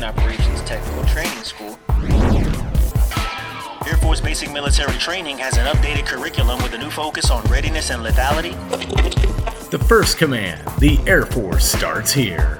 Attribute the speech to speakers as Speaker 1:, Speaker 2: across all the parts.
Speaker 1: Aviation Operations Technical Training School. Air Force Basic Military Training has an updated curriculum with a new focus on readiness and lethality.
Speaker 2: The first command, the Air Force starts here.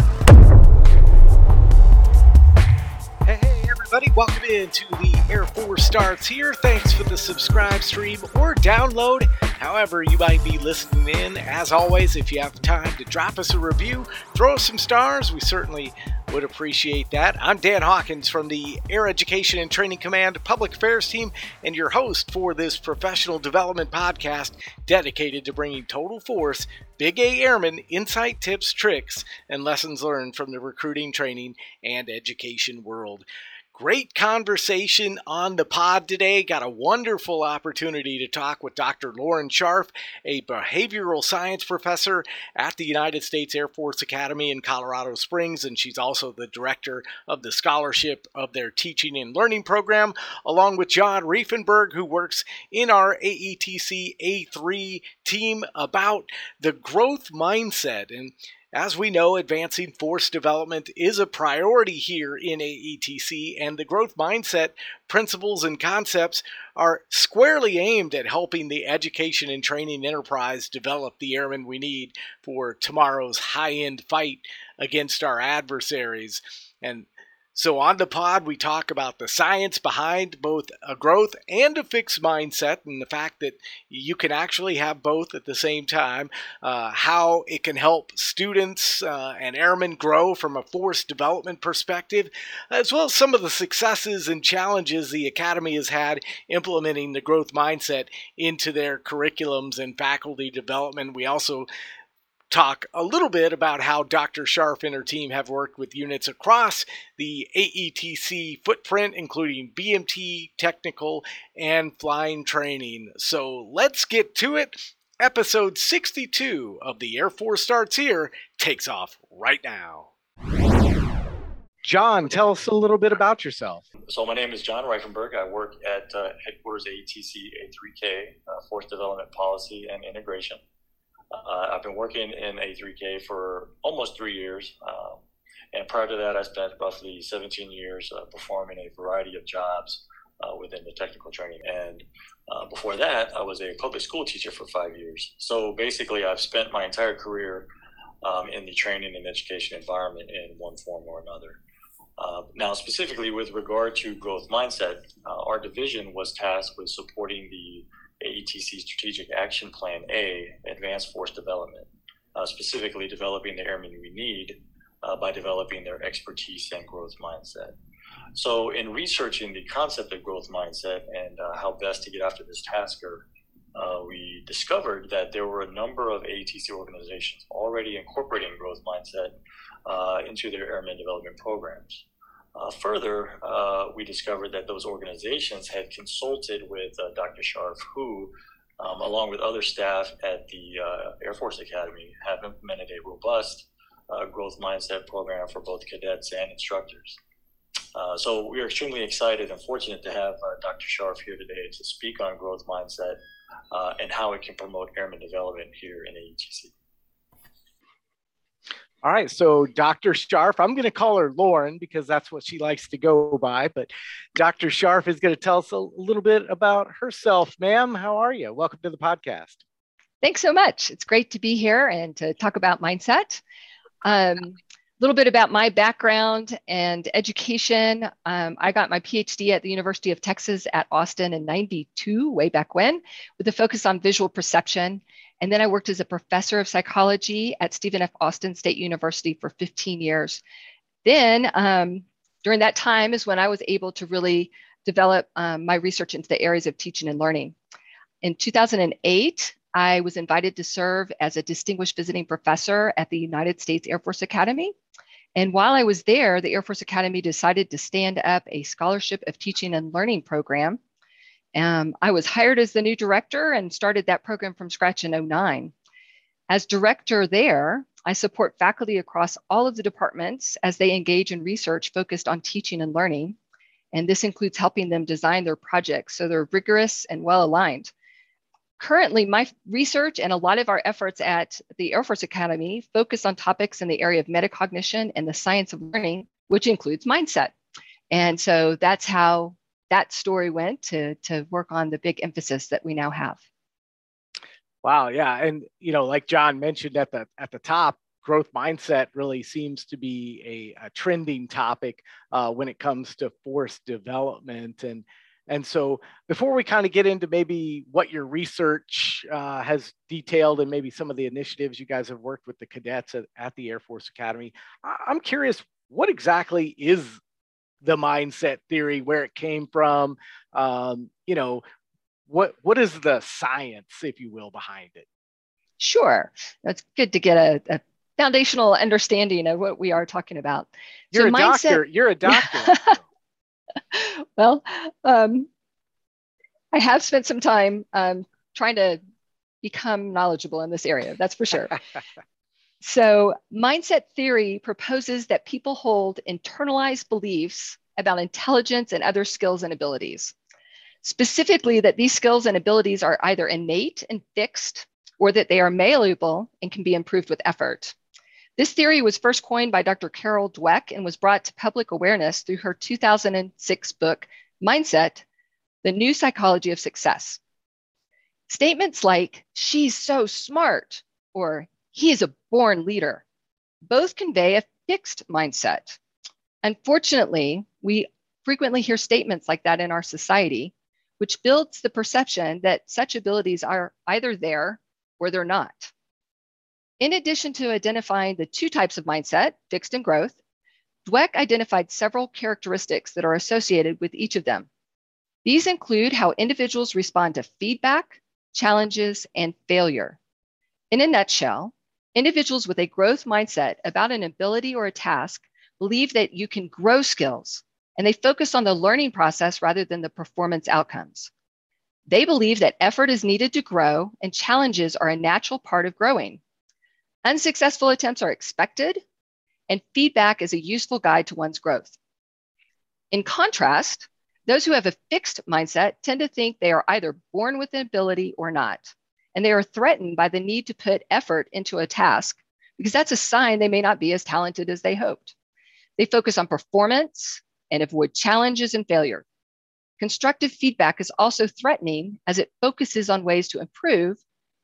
Speaker 3: Hey, hey, everybody, welcome into the Air Force Starts here. Thanks for the subscribe, stream, or download. However, you might be listening in. As always, if you have time to drop us a review, throw us some stars, we certainly would appreciate that. I'm Dan Hawkins from the Air Education and Training Command Public Affairs team and your host for this professional development podcast dedicated to bringing total force, Big A Airmen insight, tips, tricks, and lessons learned from the recruiting, training, and education world. Great conversation on the pod today. Got a wonderful opportunity to talk with Dr. Lauren Scharff, a behavioral science professor at the United States Air Force Academy in Colorado Springs, and she's also the director of the scholarship of their teaching and learning program, along with John Reifenberg, who works in our AETC A3 team about the growth mindset. And as we know, advancing force development is a priority here in AETC, and the growth mindset principles and concepts are squarely aimed at helping the education and training enterprise develop the airmen we need for tomorrow's high end fight against our adversaries. And so, on the pod, we talk about the science behind both a growth and a fixed mindset, and the fact that you can actually have both at the same time, uh, how it can help students uh, and airmen grow from a force development perspective, as well as some of the successes and challenges the Academy has had implementing the growth mindset into their curriculums and faculty development. We also talk a little bit about how Dr. Scharff and her team have worked with units across the AETC footprint, including BMT, technical, and flying training. So let's get to it. Episode 62 of the Air Force Starts Here takes off right now. John, tell us a little bit about yourself.
Speaker 4: So, my name is John Reifenberg. I work at uh, headquarters AETC A3K, uh, Force Development Policy and Integration. Uh, I've been working in A3K for almost three years. Um, and prior to that, I spent roughly 17 years uh, performing a variety of jobs uh, within the technical training. And uh, before that, I was a public school teacher for five years. So basically, I've spent my entire career um, in the training and education environment in one form or another. Uh, now, specifically with regard to growth mindset, uh, our division was tasked with supporting the AETC Strategic Action Plan A, Advanced Force Development, uh, specifically developing the airmen we need uh, by developing their expertise and growth mindset. So, in researching the concept of growth mindset and uh, how best to get after this tasker, uh, we discovered that there were a number of AETC organizations already incorporating growth mindset uh, into their airmen development programs. Uh, further, uh, we discovered that those organizations had consulted with uh, Dr. Scharff, who, um, along with other staff at the uh, Air Force Academy, have implemented a robust uh, growth mindset program for both cadets and instructors. Uh, so we are extremely excited and fortunate to have Dr. Scharff here today to speak on growth mindset and how it can promote airman development here in AETC.
Speaker 3: All right, so Dr. Scharff, I'm going to call her Lauren because that's what she likes to go by. But Dr. Scharff is going to tell us a little bit about herself. Ma'am, how are you? Welcome to the podcast.
Speaker 5: Thanks so much. It's great to be here and to talk about mindset. Um, a little bit about my background and education. Um, I got my PhD at the University of Texas at Austin in 92, way back when, with a focus on visual perception and then I worked as a professor of psychology at Stephen F. Austin State University for 15 years. Then, um, during that time, is when I was able to really develop um, my research into the areas of teaching and learning. In 2008, I was invited to serve as a distinguished visiting professor at the United States Air Force Academy. And while I was there, the Air Force Academy decided to stand up a scholarship of teaching and learning program um, I was hired as the new director and started that program from scratch in 09. As director there, I support faculty across all of the departments as they engage in research focused on teaching and learning. And this includes helping them design their projects so they're rigorous and well aligned. Currently, my research and a lot of our efforts at the Air Force Academy focus on topics in the area of metacognition and the science of learning which includes mindset. And so that's how that story went to, to work on the big emphasis that we now have.
Speaker 3: Wow, yeah, and you know, like John mentioned at the at the top, growth mindset really seems to be a, a trending topic uh, when it comes to force development and and so before we kind of get into maybe what your research uh, has detailed and maybe some of the initiatives you guys have worked with the cadets at, at the Air Force Academy, I'm curious what exactly is the mindset theory, where it came from, um, you know, what what is the science, if you will, behind it?
Speaker 5: Sure, that's good to get a, a foundational understanding of what we are talking about.
Speaker 3: You're so a mindset, doctor. You're a doctor.
Speaker 5: well, um, I have spent some time um, trying to become knowledgeable in this area. That's for sure. so, mindset theory proposes that people hold internalized beliefs about intelligence and other skills and abilities. Specifically, that these skills and abilities are either innate and fixed, or that they are malleable and can be improved with effort. This theory was first coined by Dr. Carol Dweck and was brought to public awareness through her 2006 book, Mindset The New Psychology of Success. Statements like, she's so smart, or he is a born leader, both convey a fixed mindset. Unfortunately, we frequently hear statements like that in our society, which builds the perception that such abilities are either there or they're not. In addition to identifying the two types of mindset, fixed and growth, Dweck identified several characteristics that are associated with each of them. These include how individuals respond to feedback, challenges, and failure. In a nutshell, individuals with a growth mindset about an ability or a task believe that you can grow skills, and they focus on the learning process rather than the performance outcomes. They believe that effort is needed to grow and challenges are a natural part of growing. Unsuccessful attempts are expected, and feedback is a useful guide to one's growth. In contrast, those who have a fixed mindset tend to think they are either born with an ability or not, and they are threatened by the need to put effort into a task because that's a sign they may not be as talented as they hoped. They focus on performance and avoid challenges and failure. Constructive feedback is also threatening as it focuses on ways to improve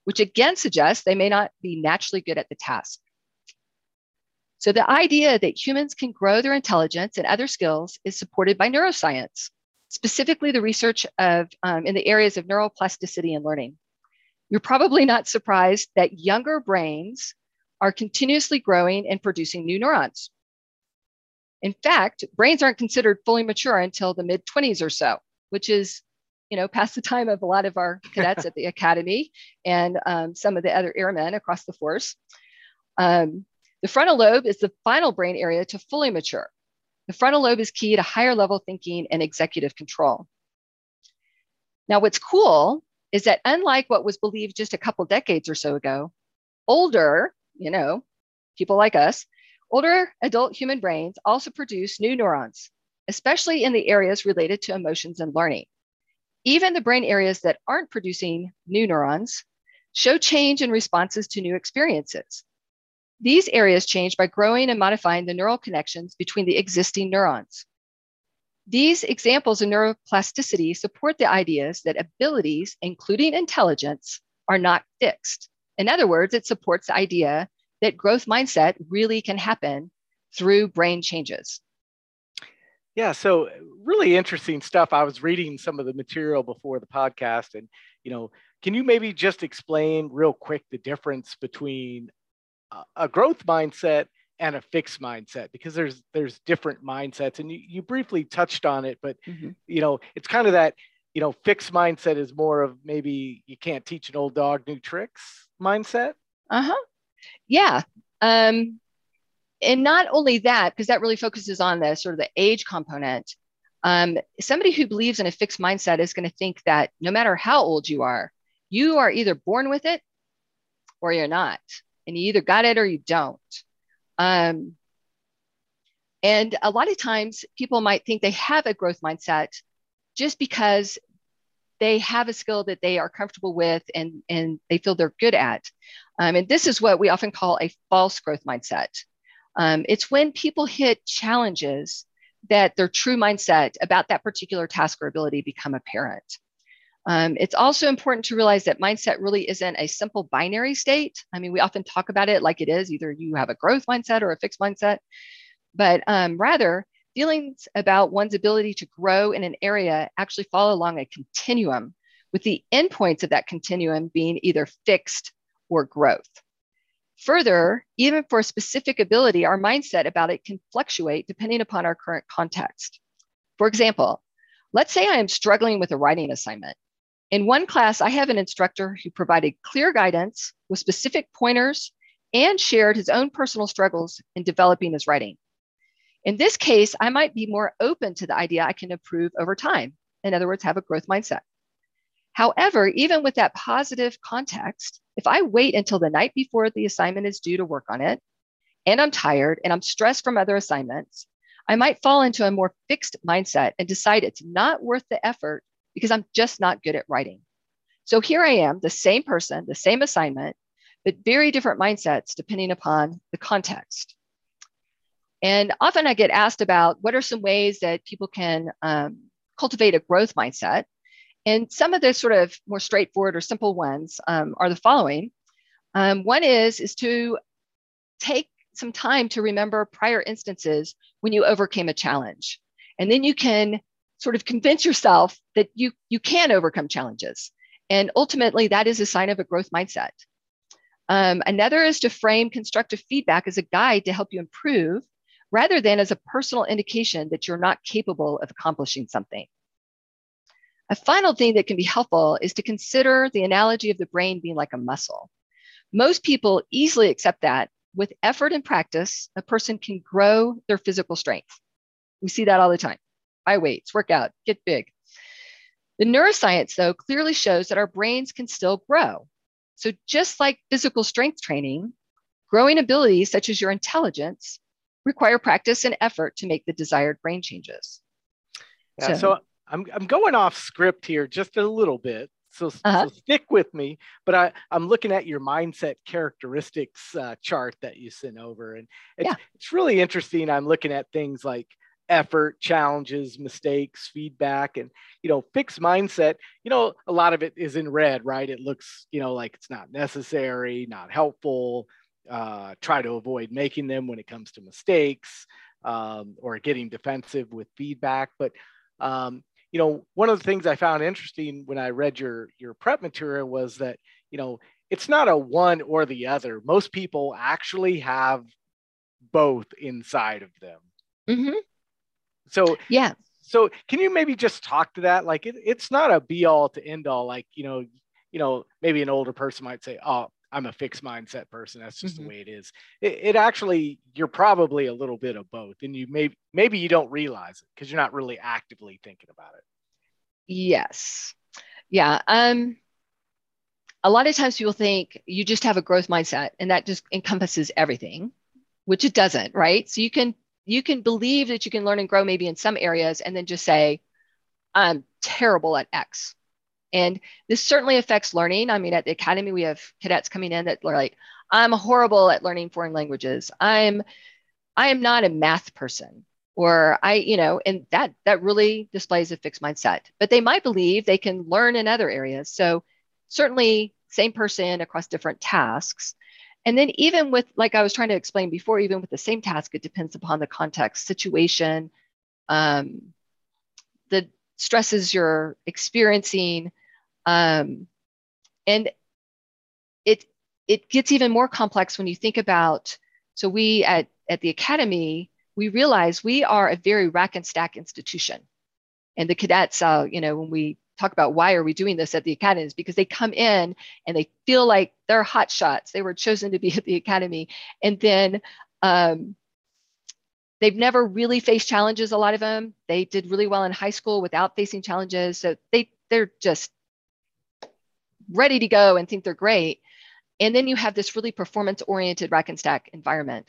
Speaker 5: which again suggests they may not be naturally good at the task. So the idea that humans can grow their intelligence and other skills is supported by neuroscience, specifically the research of um, in the areas of neuroplasticity and learning. You're probably not surprised that younger brains are continuously growing and producing new neurons. In fact, brains aren't considered fully mature until the mid 20s or so, which is you know, past the time of a lot of our cadets at the academy and um, some of the other airmen across the force. Um, the frontal lobe is the final brain area to fully mature. The frontal lobe is key to higher level thinking and executive control. Now, what's cool is that unlike what was believed just a couple decades or so ago, older, you know, people like us, older adult human brains also produce new neurons, especially in the areas related to emotions and learning. Even the brain areas that aren't producing new neurons show change in responses to new experiences. These areas change by growing and modifying the neural connections between the existing neurons. These examples of neuroplasticity support the ideas that abilities, including intelligence, are not fixed. In other words, it supports the idea that growth mindset really can happen through brain changes.
Speaker 3: Yeah, so really interesting stuff. I was reading some of the material before the podcast, and you know, can you maybe just explain real quick the difference between a growth mindset and a fixed mindset? Because there's there's different mindsets, and you, you briefly touched on it, but mm-hmm. you know, it's kind of that you know, fixed mindset is more of maybe you can't teach an old dog new tricks mindset.
Speaker 5: Uh huh. Yeah. Um, and not only that, because that really focuses on the sort of the age component. Um, somebody who believes in a fixed mindset is going to think that no matter how old you are, you are either born with it or you're not, and you either got it or you don't. Um, and a lot of times, people might think they have a growth mindset just because they have a skill that they are comfortable with and, and they feel they're good at. Um, and this is what we often call a false growth mindset. Um, it's when people hit challenges that their true mindset about that particular task or ability become apparent. Um, it's also important to realize that mindset really isn't a simple binary state. I mean, we often talk about it like it is either you have a growth mindset or a fixed mindset, but um, rather, feelings about one's ability to grow in an area actually fall along a continuum, with the endpoints of that continuum being either fixed or growth. Further, even for a specific ability, our mindset about it can fluctuate depending upon our current context. For example, let's say I am struggling with a writing assignment. In one class, I have an instructor who provided clear guidance with specific pointers and shared his own personal struggles in developing his writing. In this case, I might be more open to the idea I can improve over time. In other words, have a growth mindset. However, even with that positive context, if I wait until the night before the assignment is due to work on it, and I'm tired and I'm stressed from other assignments, I might fall into a more fixed mindset and decide it's not worth the effort because I'm just not good at writing. So here I am, the same person, the same assignment, but very different mindsets depending upon the context. And often I get asked about what are some ways that people can um, cultivate a growth mindset. And some of the sort of more straightforward or simple ones um, are the following. Um, one is is to take some time to remember prior instances when you overcame a challenge, and then you can sort of convince yourself that you, you can overcome challenges. And ultimately, that is a sign of a growth mindset. Um, another is to frame constructive feedback as a guide to help you improve rather than as a personal indication that you're not capable of accomplishing something. A final thing that can be helpful is to consider the analogy of the brain being like a muscle. Most people easily accept that with effort and practice, a person can grow their physical strength. We see that all the time buy weights, work out, get big. The neuroscience, though, clearly shows that our brains can still grow. So, just like physical strength training, growing abilities such as your intelligence require practice and effort to make the desired brain changes.
Speaker 3: Yeah, so, so I'm, I'm going off script here just a little bit. So, uh-huh. so stick with me. But I, I'm looking at your mindset characteristics uh, chart that you sent over. And it's, yeah. it's really interesting. I'm looking at things like effort challenges mistakes feedback and you know fixed mindset you know a lot of it is in red right? It looks you know like it's not necessary not helpful uh, try to avoid making them when it comes to mistakes um, or getting defensive with feedback. But um, you know one of the things i found interesting when i read your your prep material was that you know it's not a one or the other. Most people actually have both inside of them.
Speaker 5: Mm-hmm.
Speaker 3: So
Speaker 5: yeah.
Speaker 3: So can you maybe just talk to that? Like it, it's not a be all to end all. Like you know, you know, maybe an older person might say, "Oh, I'm a fixed mindset person. That's just mm-hmm. the way it is." It, it, actually, you're probably a little bit of both, and you may maybe you don't realize it because you're not really actively thinking about it.
Speaker 5: Yes. Yeah. Um. A lot of times people think you just have a growth mindset, and that just encompasses everything, which it doesn't, right? So you can you can believe that you can learn and grow maybe in some areas and then just say, I'm terrible at X. And this certainly affects learning. I mean, at the academy, we have cadets coming in that are like, I'm horrible at learning foreign languages. I'm I am not a math person. Or I, you know, and that that really displays a fixed mindset. But they might believe they can learn in other areas. So certainly same person across different tasks. And then, even with, like I was trying to explain before, even with the same task, it depends upon the context, situation, um, the stresses you're experiencing. Um, and it, it gets even more complex when you think about so we at, at the academy we realize we are a very rack and stack institution and the cadets uh, you know when we talk about why are we doing this at the academies because they come in and they feel like they're hot shots. They were chosen to be at the academy. And then um, they've never really faced challenges a lot of them. They did really well in high school without facing challenges. So they they're just ready to go and think they're great. And then you have this really performance oriented rack and stack environment.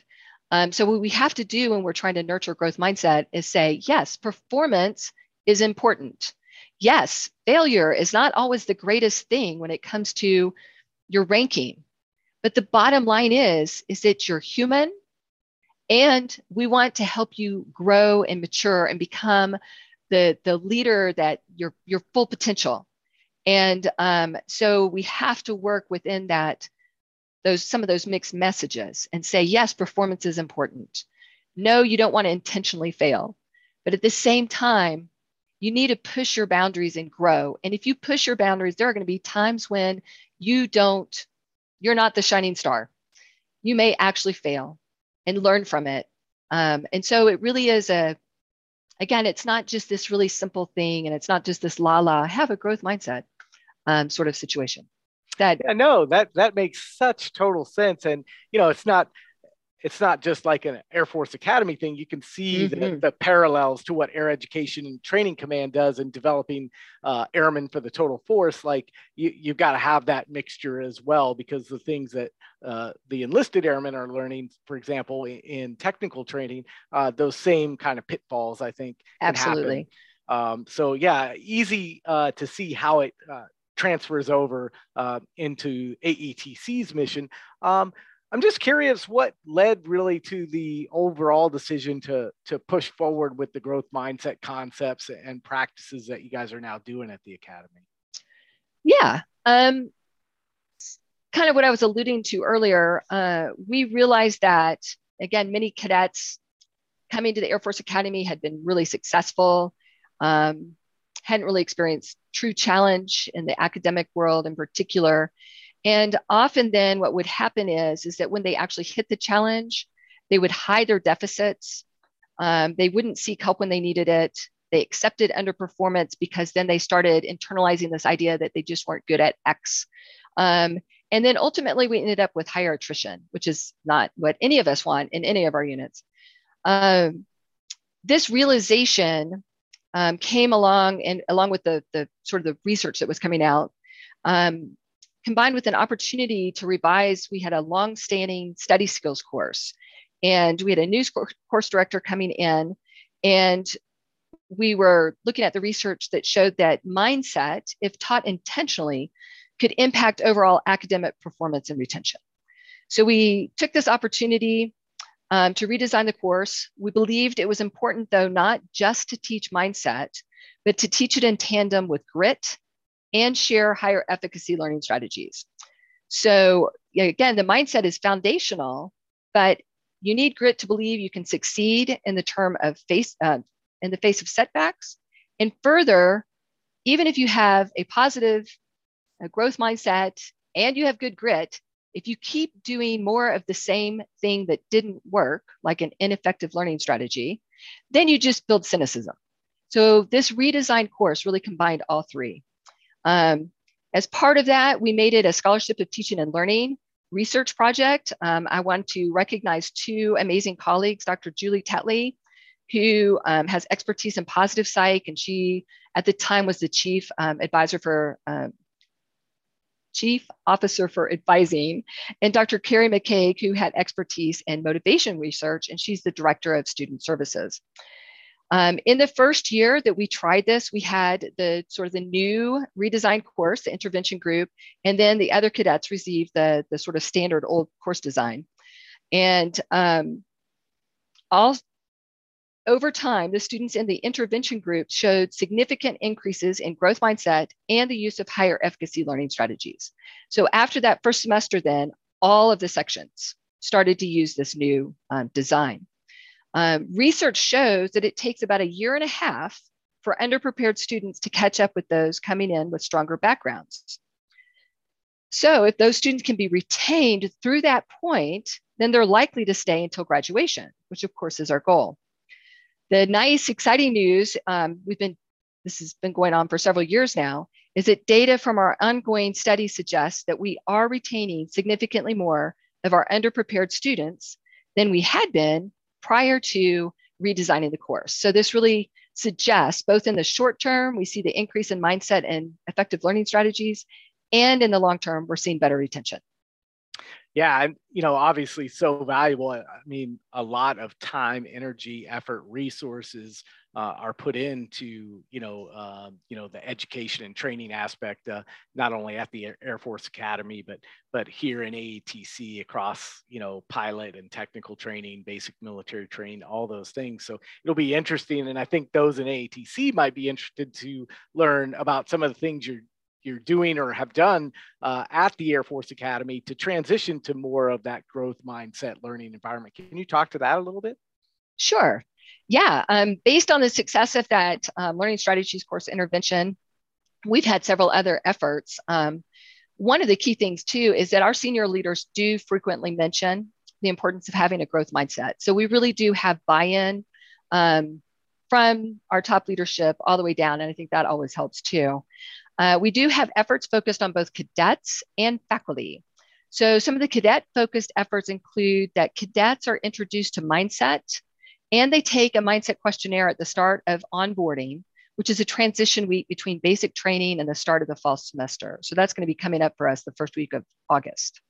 Speaker 5: Um, so what we have to do when we're trying to nurture growth mindset is say yes performance is important yes, failure is not always the greatest thing when it comes to your ranking. But the bottom line is, is that you're human And we want to help you grow and mature and become the, the leader that your, your full potential. And um, so we have to work within that, those some of those mixed messages and say, yes, performance is important. No, you don't want to intentionally fail. But at the same time, you need to push your boundaries and grow. And if you push your boundaries, there are going to be times when you don't, you're not the shining star. You may actually fail and learn from it. Um, and so it really is a, again, it's not just this really simple thing and it's not just this la la, have a growth mindset um, sort of situation.
Speaker 3: That I know that that makes such total sense. And, you know, it's not, it's not just like an Air Force Academy thing. You can see mm-hmm. the, the, parallels to what Air Education and Training Command does in developing uh, airmen for the total force. Like you, you've got to have that mixture as well, because the things that uh, the enlisted airmen are learning, for example, in, in technical training, uh, those same kind of pitfalls, I think,
Speaker 5: absolutely.
Speaker 3: Um, so yeah, easy uh, to see how it uh, transfers over uh, into AETC's mission. Um, I'm just curious what led really to the overall decision to to push forward with the growth mindset concepts and practices that you guys are now doing at the academy.
Speaker 5: Yeah, um, kind of what I was alluding to earlier. Uh, we realized that again, many cadets coming to the Air Force Academy had been really successful, um, hadn't really experienced true challenge in the academic world in particular, and often then what would happen is, is that when they actually hit the challenge, they would hide their deficits. Um, they wouldn't seek help when they needed it. They accepted underperformance because then they started internalizing this idea that they just weren't good at X. Um, and then ultimately we ended up with higher attrition, which is not what any of us want in any of our units. Um, this realization um, came along and along with the, the sort of the research that was coming out, um, combined with an opportunity to revise, we had a long-standing study skills course, and we had a new course director coming in, and we were looking at the research that showed that mindset, if taught intentionally, could impact overall academic performance and retention. So we took this opportunity um, to redesign the course. We believed it was important, though, not just to teach mindset, but to teach it in tandem with grit and share higher efficacy learning strategies. So again, the mindset is foundational, but you need grit to believe you can succeed in the term of face uh, in the face of setbacks. And further, even if you have a positive a growth mindset and you have good grit, if you keep doing more of the same thing that didn't work, like an ineffective learning strategy, then you just build cynicism. So this redesigned course really combined all three. Um, as part of that, we made it a scholarship of teaching and learning research project. Um, I want to recognize two amazing colleagues, Dr. Julie Tetley, who um, has expertise in positive psych, and she at the time was the chief um, advisor for um, chief officer for advising, and Dr. Carrie McCaig, who had expertise in motivation research, and she's the director of student services. Um, in the first year that we tried this, we had the sort of the new redesigned course, the intervention group, and then the other cadets received the, the sort of standard old course design. And um, all over time, the students in the intervention group showed significant increases in growth mindset and the use of higher efficacy learning strategies. So after that first semester, then all of the sections started to use this new um, design. Um, research shows that it takes about a year and a half for underprepared students to catch up with those coming in with stronger backgrounds. So, if those students can be retained through that point, then they're likely to stay until graduation, which of course is our goal. The nice, exciting news um, we've been this has been going on for several years now is that data from our ongoing study suggests that we are retaining significantly more of our underprepared students than we had been prior to redesigning the course. So this really suggests both in the short term, we see the increase in mindset and effective learning strategies, and in the long term, we're seeing better retention.
Speaker 3: Yeah, and you know, obviously so valuable. I mean, a lot of time, energy, effort, resources uh, are put into you know uh, you know the education and training aspect, uh, not only at the Air Force Academy, but but here in AETC across you know pilot and technical training, basic military training, all those things. So it'll be interesting, and I think those in AETC might be interested to learn about some of the things you're you're doing or have done uh, at the Air Force Academy to transition to more of that growth mindset learning environment. Can you talk to that a little bit?
Speaker 5: Sure. Yeah. Um, based on the success of that um, learning strategies course intervention, we've had several other efforts. Um, one of the key things, too, is that our senior leaders do frequently mention the importance of having a growth mindset. So we really do have buy in um, from our top leadership all the way down. And I think that always helps, too. Uh, we do have efforts focused on both cadets and faculty. So some of the cadet focused efforts include that cadets are introduced to mindset and they take a mindset questionnaire at the start of onboarding, which is a transition week between basic training and the start of the fall semester. So that's going to be coming up for us the first week of August.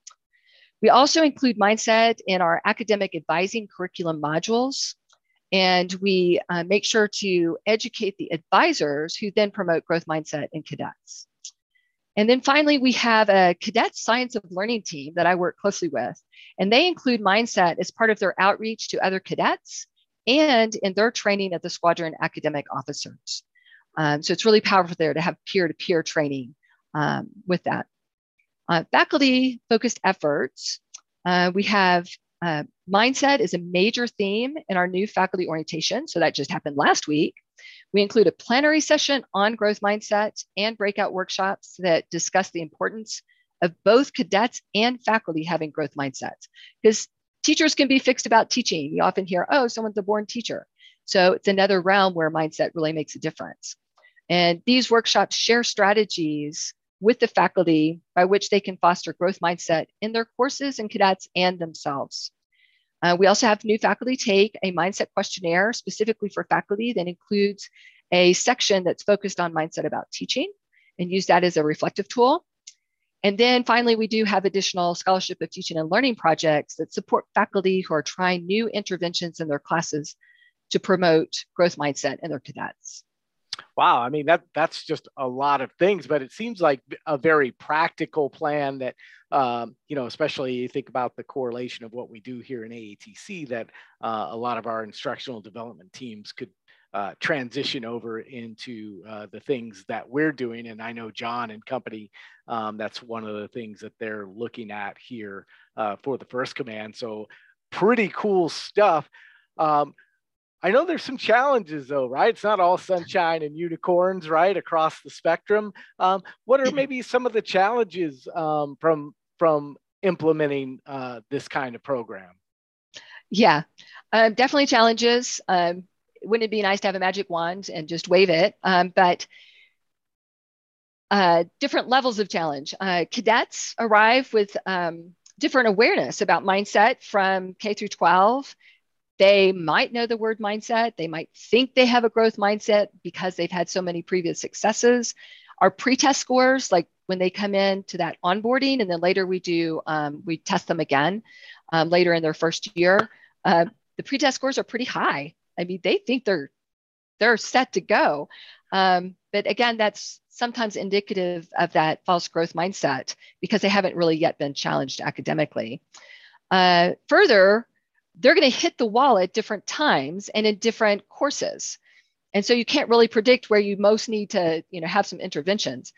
Speaker 5: We also include mindset in our academic advising curriculum modules. And we uh, make sure to educate the advisors who then promote growth mindset in cadets. And then finally, we have a cadet science of learning team that I work closely with. And they include mindset as part of their outreach to other cadets and in their training of the squadron academic officers. Um, so it's really powerful there to have peer to peer training um, with that. Uh, faculty focused efforts, uh, we have uh, mindset is a major theme in our new faculty orientation. So that just happened last week. We include a plenary session on growth mindset and breakout workshops that discuss the importance of both cadets and faculty having growth mindsets. Because teachers can be fixed about teaching. You often hear, oh, someone's a born teacher. So it's another realm where mindset really makes a difference. And these workshops share strategies with the faculty by which they can foster growth mindset in their courses and cadets and themselves. Uh, we also have new faculty take a mindset questionnaire specifically for faculty that includes a section that's focused on mindset about teaching and use that as a reflective tool. And then finally, we do have additional scholarship of teaching and learning projects that support faculty who are trying new interventions in their classes to promote growth mindset in their cadets
Speaker 3: wow i mean that that's just a lot of things but it seems like a very practical plan that um, you know especially you think about the correlation of what we do here in aetc that uh, a lot of our instructional development teams could uh, transition over into uh, the things that we're doing. And i know john and company um, that's one of the things that they're looking at here uh, for the first command. So pretty cool stuff. Um, I know there's some challenges though, right? It's not all sunshine and unicorns, right, across the spectrum. Um, what are maybe some of the challenges um, from from implementing uh, this kind of program?
Speaker 5: Yeah, um, definitely challenges. Um, wouldn't it be nice to have a magic wand and just wave it? Um, but uh, different levels of challenge. Uh, cadets arrive with um, different awareness about mindset from K through 12 they might know the word mindset. They might think they have a growth mindset because they've had so many previous successes. Our pre-test scores, like when they come in to that onboarding, and then later we do um, we test them again um, later in their first year. Uh, the pre-test scores are pretty high. I mean, they think they're they're set to go. Um, but again, that's sometimes indicative of that false growth mindset because they haven't really yet been challenged academically. Uh, further, they're going to hit the wall at different times and in different courses. And so you can't really predict where you most need to, you know, have some interventions.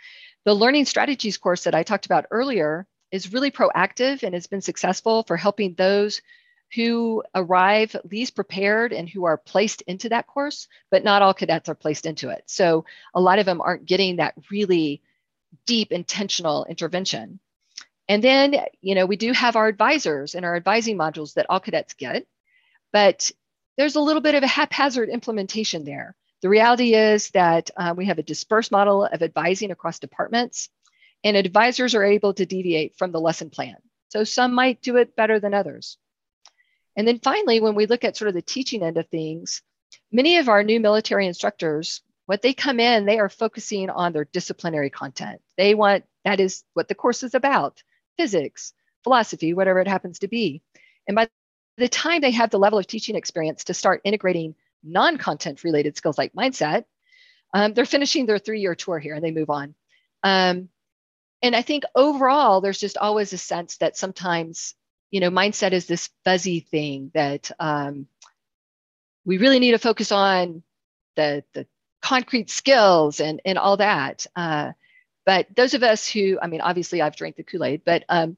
Speaker 5: The learning strategies course that I talked about earlier is really proactive and has been successful for helping those who arrive least prepared and who are placed into that course, but not all cadets are placed into it. So a lot of them aren't getting that really deep intentional intervention. And then, you know, we do have our advisors and our advising modules that all cadets get, but there's a little bit of a haphazard implementation there. The reality is that uh, we have a dispersed model of advising across departments, and advisors are able to deviate from the lesson plan. So some might do it better than others. And then finally, when we look at sort of the teaching end of things, many of our new military instructors, what they come in, they are focusing on their disciplinary content. They want, that is what the course is about physics, philosophy, whatever it happens to be. And by the time they have the level of teaching experience to start integrating non content related skills like mindset, um, they're finishing their three year tour here and they move on. Um, and I think overall, there's just always a sense that sometimes, you know, mindset is this fuzzy thing that um, we really need to focus on the, the concrete skills and, and all that. Uh, but those of us who, I mean, obviously I've drank the Kool Aid, but um,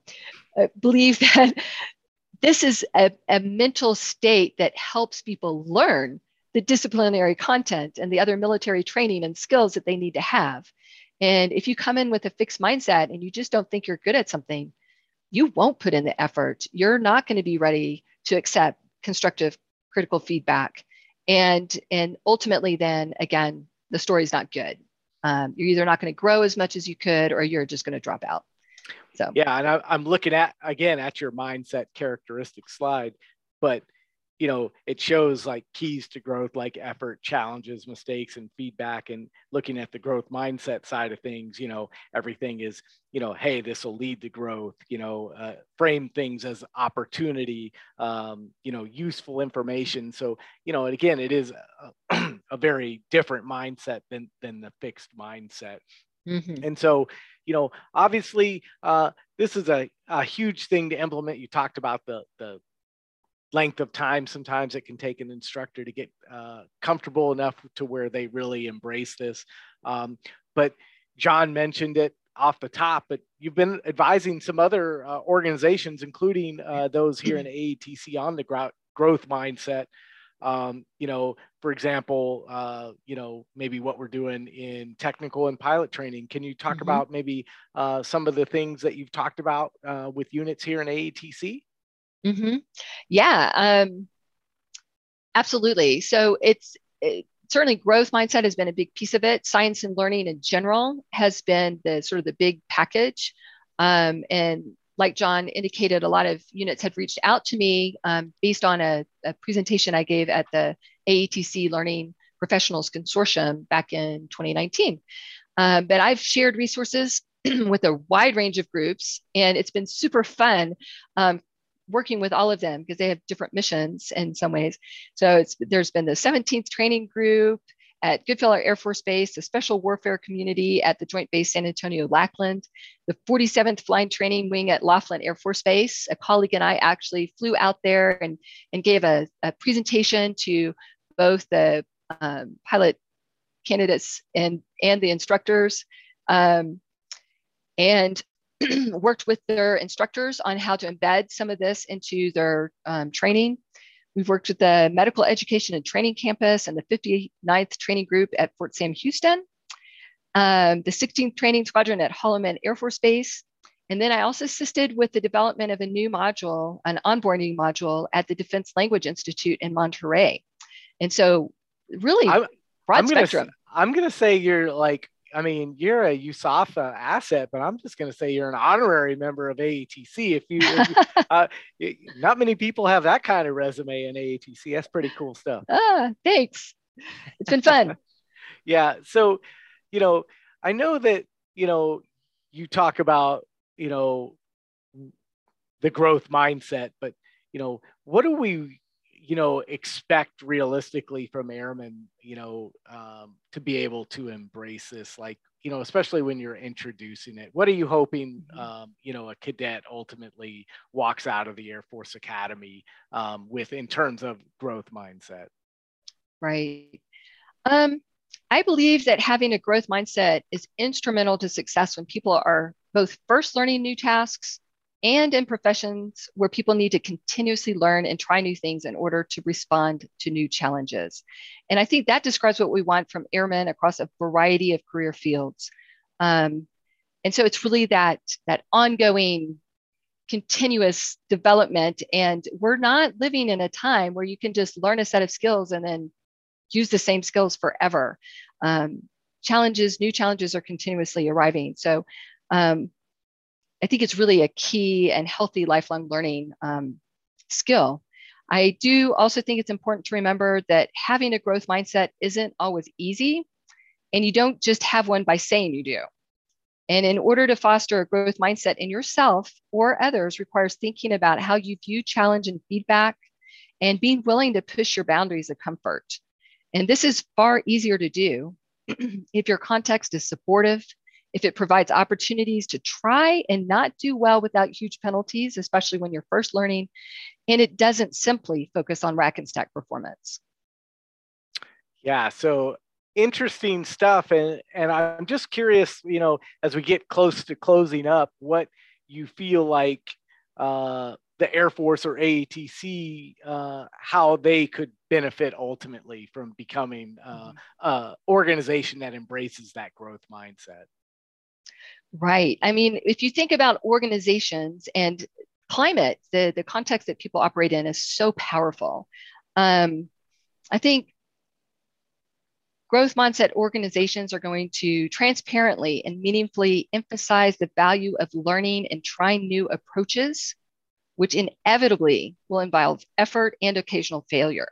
Speaker 5: uh, believe that this is a, a mental state that helps people learn the disciplinary content and the other military training and skills that they need to have. And if you come in with a fixed mindset and you just don't think you're good at something, you won't put in the effort. You're not going to be ready to accept constructive critical feedback. And, and ultimately, then again, the story's not good. Um, you're either not going to grow as much as you could or you're just going to drop out. So,
Speaker 3: yeah. And I, I'm looking at, again, at your mindset characteristic slide, but you know it shows like keys to growth like effort challenges mistakes and feedback and looking at the growth mindset side of things you know everything is you know hey this will lead to growth you know uh, frame things as opportunity um, you know useful information. So you know and again it is a, a very different mindset than than the fixed mindset. Mm-hmm. and so you know obviously uh, this is a, a huge thing to implement. You talked about the the length of time sometimes it can take an instructor to get uh, comfortable enough to where they really embrace this. Um, but john mentioned it off the top but you've been advising some other uh, organizations including uh, those here in aetc on the gro- growth mindset. Um, you know for example uh, you know maybe what we're doing in technical and pilot training. Can you talk mm-hmm. about maybe uh, some of the things that you've talked about uh, with units here in aetc
Speaker 5: Mm-hmm. Yeah, um, absolutely. So it's it, certainly growth mindset has been a big piece of it. Science and learning in general has been the sort of the big package. Um, and like John indicated, a lot of units had reached out to me um, based on a, a, presentation I gave at the AETC Learning Professionals Consortium back in 2019. Um, but I've shared resources with a wide range of groups, and it's been super fun um, working with all of them because they have different missions in some ways. So there's been the 17th training group at Goodfellow Air Force Base, the Special Warfare Community at the Joint Base San Antonio Lackland, the 47th Flying Training Wing at Laughlin Air Force Base. A colleague and I actually flew out there and, and gave a, a presentation to both the um, pilot candidates and, and the instructors. Um, and worked with their instructors on how to embed some of this into their um, training. We've worked with the Medical Education and Training Campus and the 59th Training Group at Fort Sam Houston, um, the 16th Training Squadron at Holloman Air Force Base. And then I also assisted with the development of a new module, an onboarding module at the Defense Language Institute in Monterey. And so, really I'm, broad
Speaker 3: I'm
Speaker 5: spectrum.
Speaker 3: Gonna, I'm going to say you're like I mean, you're a USAFA asset, but I'm just going to say you're an honorary member of AETC. If you, if you uh, not many people have that kind of resume in AETC. That's pretty cool stuff.
Speaker 5: Ah, thanks. It's been fun.
Speaker 3: yeah. So, you know, I know that, you know, you talk about, you know, the growth mindset, but, you know, what do we you know expect realistically from airmen you know um, to be able to embrace this like you know especially when you're introducing it. What are you hoping mm-hmm. um, you know a cadet ultimately walks out of the air force academy um, with in terms of growth mindset?
Speaker 5: Right. Um, i believe that having a growth mindset is instrumental to success when people are both first learning new tasks and in professions where people need to continuously learn and try new things in order to respond to new challenges. And I think that describes what we want from airmen across a variety of career fields. Um, and so it's really that, that ongoing continuous development. And we're not living in a time where you can just learn a set of skills and then use the same skills forever. Um, challenges, new challenges are continuously arriving. So um, I think it's really a key and healthy lifelong learning um, skill. I do also think it's important to remember that having a growth mindset isn't always easy, and you don't just have one by saying you do. And in order to foster a growth mindset in yourself or others requires thinking about how you view challenge and feedback and being willing to push your boundaries of comfort. And this is far easier to do if your context is supportive, if it provides opportunities to try and not do well without huge penalties, especially when you're first learning, and it doesn't simply focus on rack and stack performance.
Speaker 3: Yeah, so interesting stuff and and I'm just curious, you know, as we get close to closing up, what you feel like uh, the Air Force or AETC, uh, how they could benefit ultimately from becoming uh, mm-hmm. a organization that embraces that growth mindset.
Speaker 5: Right. I mean, if you think about organizations and climate, the, the context that people operate in is so powerful. Um, I think growth mindset organizations are going to transparently and meaningfully emphasize the value of learning and trying new approaches, which inevitably will involve effort and occasional failure.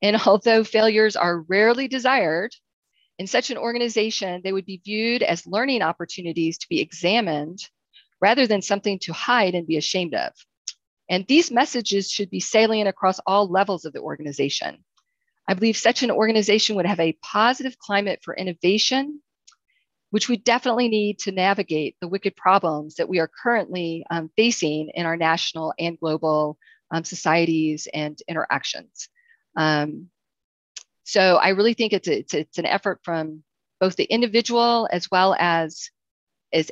Speaker 5: And although failures are rarely desired, in such an organization, they would be viewed as learning opportunities to be examined rather than something to hide and be ashamed of. And these messages should be salient across all levels of the organization. I believe such an organization would have a positive climate for innovation, which we definitely need to navigate the wicked problems that we are currently um, facing in our national and global um, societies and interactions. Um, so I really think it's, a, it's, it's an effort from both the individual as well as, as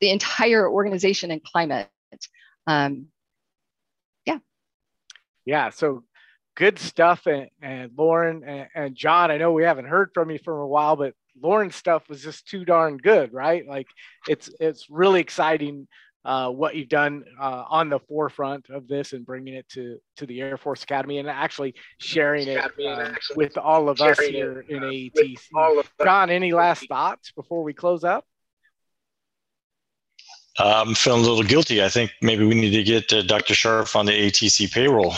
Speaker 5: the entire organization and climate. Um, yeah.
Speaker 3: Yeah. So good stuff. And, and Lauren and, and, John, I know we haven't heard from you for a while, but Lauren's stuff was just too darn good, right? Like it's it's really exciting uh, what you've done uh, on the forefront of this and bringing it to to the Air Force Academy and actually sharing it uh, with all of us here in uh, AETC. John, any last thoughts before we close up?
Speaker 4: Uh, I'm feeling a little guilty. I think maybe we need to get uh, Dr. Scharff on the ATC payroll.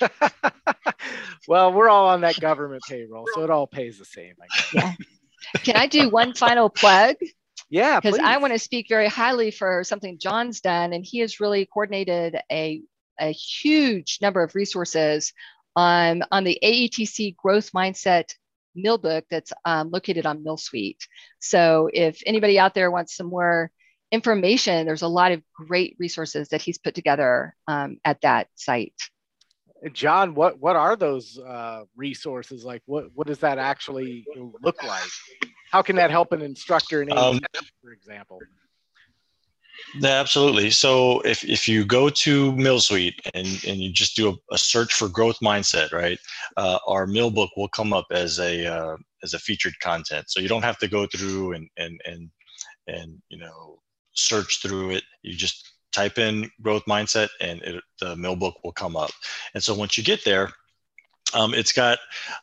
Speaker 3: well, we're all on that government payroll, so it all pays the same.
Speaker 5: Yeah. Can I do one final plug?
Speaker 3: Yeah,
Speaker 5: because I want to speak very highly for something John's done, and he has really coordinated a a huge number of resources on on the AETC Growth Mindset milBook that's um, located on milSuite. So if anybody out there wants some more information, there's a lot of great resources that he's put together um, at that site.
Speaker 3: John, what what are those uh, resources like? What what does that actually look like? How can that help an instructor in um, for example?
Speaker 4: Yeah, absolutely. So if, if you go to milSuite and, and you just do a, a search for growth mindset, right, uh, our milBook will come up as a uh, as a featured content. So you don't have to go through and and and and you know search through it. You just type in growth mindset and it, the milBook will come up. And so once you get there, um, it's got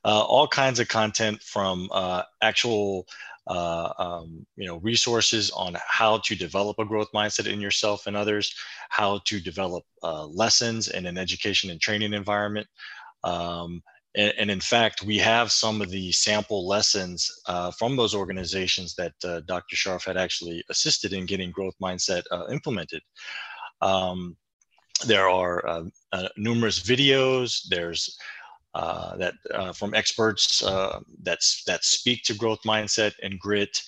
Speaker 4: uh, all kinds of content from uh, actual uh, um, you know resources on how to develop a growth mindset in yourself and others, how to develop uh, lessons in an education and training environment. Um, and, and, in fact, we have some of the sample lessons uh, from those organizations that uh, Dr. Scharff had actually assisted in getting growth mindset implemented. Um, there are uh, uh, numerous videos. There's uh, that from experts that that speak to growth mindset and grit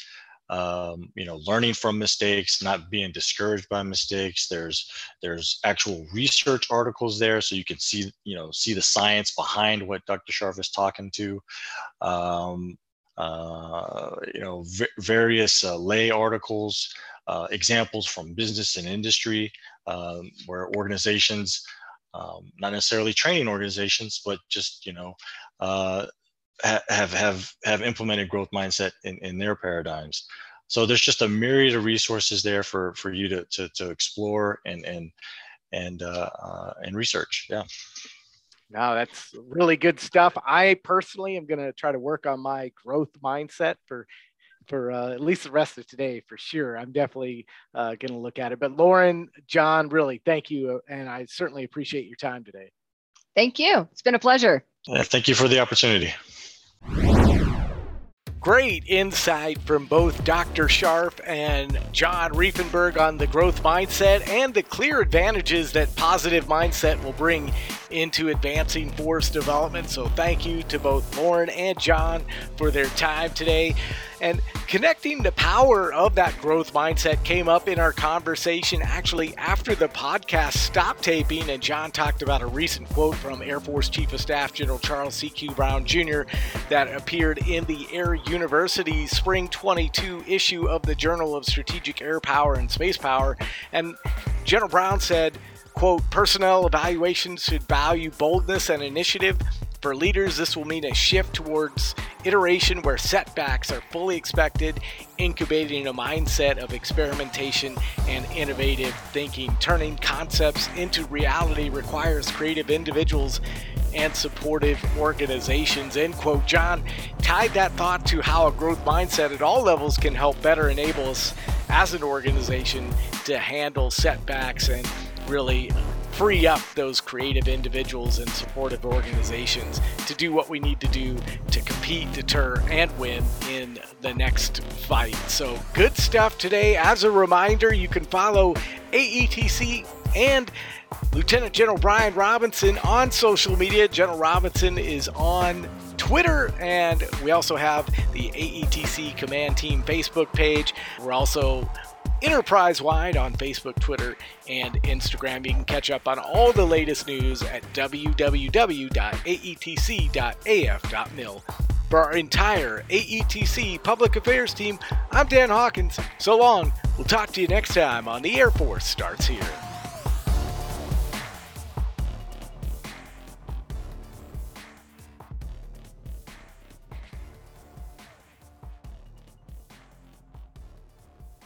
Speaker 4: um, you know, learning from mistakes, not being discouraged by mistakes. There's there's actual research articles there, so you can see you know see the science behind what Dr. Scharff is talking to. Um, uh, you know, v- various uh, lay articles, uh, examples from business and industry, um, where organizations, um, not necessarily training organizations, but just you know, uh, have have have implemented growth mindset in, in their paradigms. So there's just a myriad of resources there for for you to to, to explore and and and uh, uh, and research. Yeah.
Speaker 3: No, that's really good stuff. I personally am going to try to work on my growth mindset for for uh, at least the rest of today for sure. I'm definitely uh, going to look at it. But Lauren, John, really thank you, and I certainly appreciate your time today.
Speaker 5: Thank you. It's been a pleasure.
Speaker 4: thank you for the opportunity.
Speaker 3: Great insight from both Dr. Scharff and John Reifenberg on the growth mindset and the clear advantages that positive mindset will bring into advancing force development. So, thank you to both Lauren and John for their time today. And connecting the power of that growth mindset came up in our conversation actually after the podcast stopped taping. And John talked about a recent quote from Air Force Chief of Staff General Charles C.Q. Brown Jr. that appeared in the Air University Spring 22 issue of the Journal of Strategic Air Power and Space Power. And General Brown said, quote, personnel evaluations should value boldness and initiative for leaders, this will mean a shift towards iteration where setbacks are fully expected, incubating a mindset of experimentation and innovative thinking. Turning concepts into reality requires creative individuals and supportive organizations. End quote. John tied that thought to how a growth mindset at all levels can help better enable us as an organization to handle setbacks and really free up those creative individuals and supportive organizations to do what we need to do to compete, deter, and win in the next fight. So, good stuff today. As a reminder, you can follow AETC and Lieutenant General Brian Robinson on social media. General Robinson is on Twitter, and we also have the AETC Command Team Facebook page. We're also enterprise wide on Facebook, Twitter, and Instagram. You can catch up on all the latest news at www.aetc.af.mil. For our entire AETC public affairs team, I'm Dan Hawkins. So long. We'll talk to you next time on The Air Force Starts Here.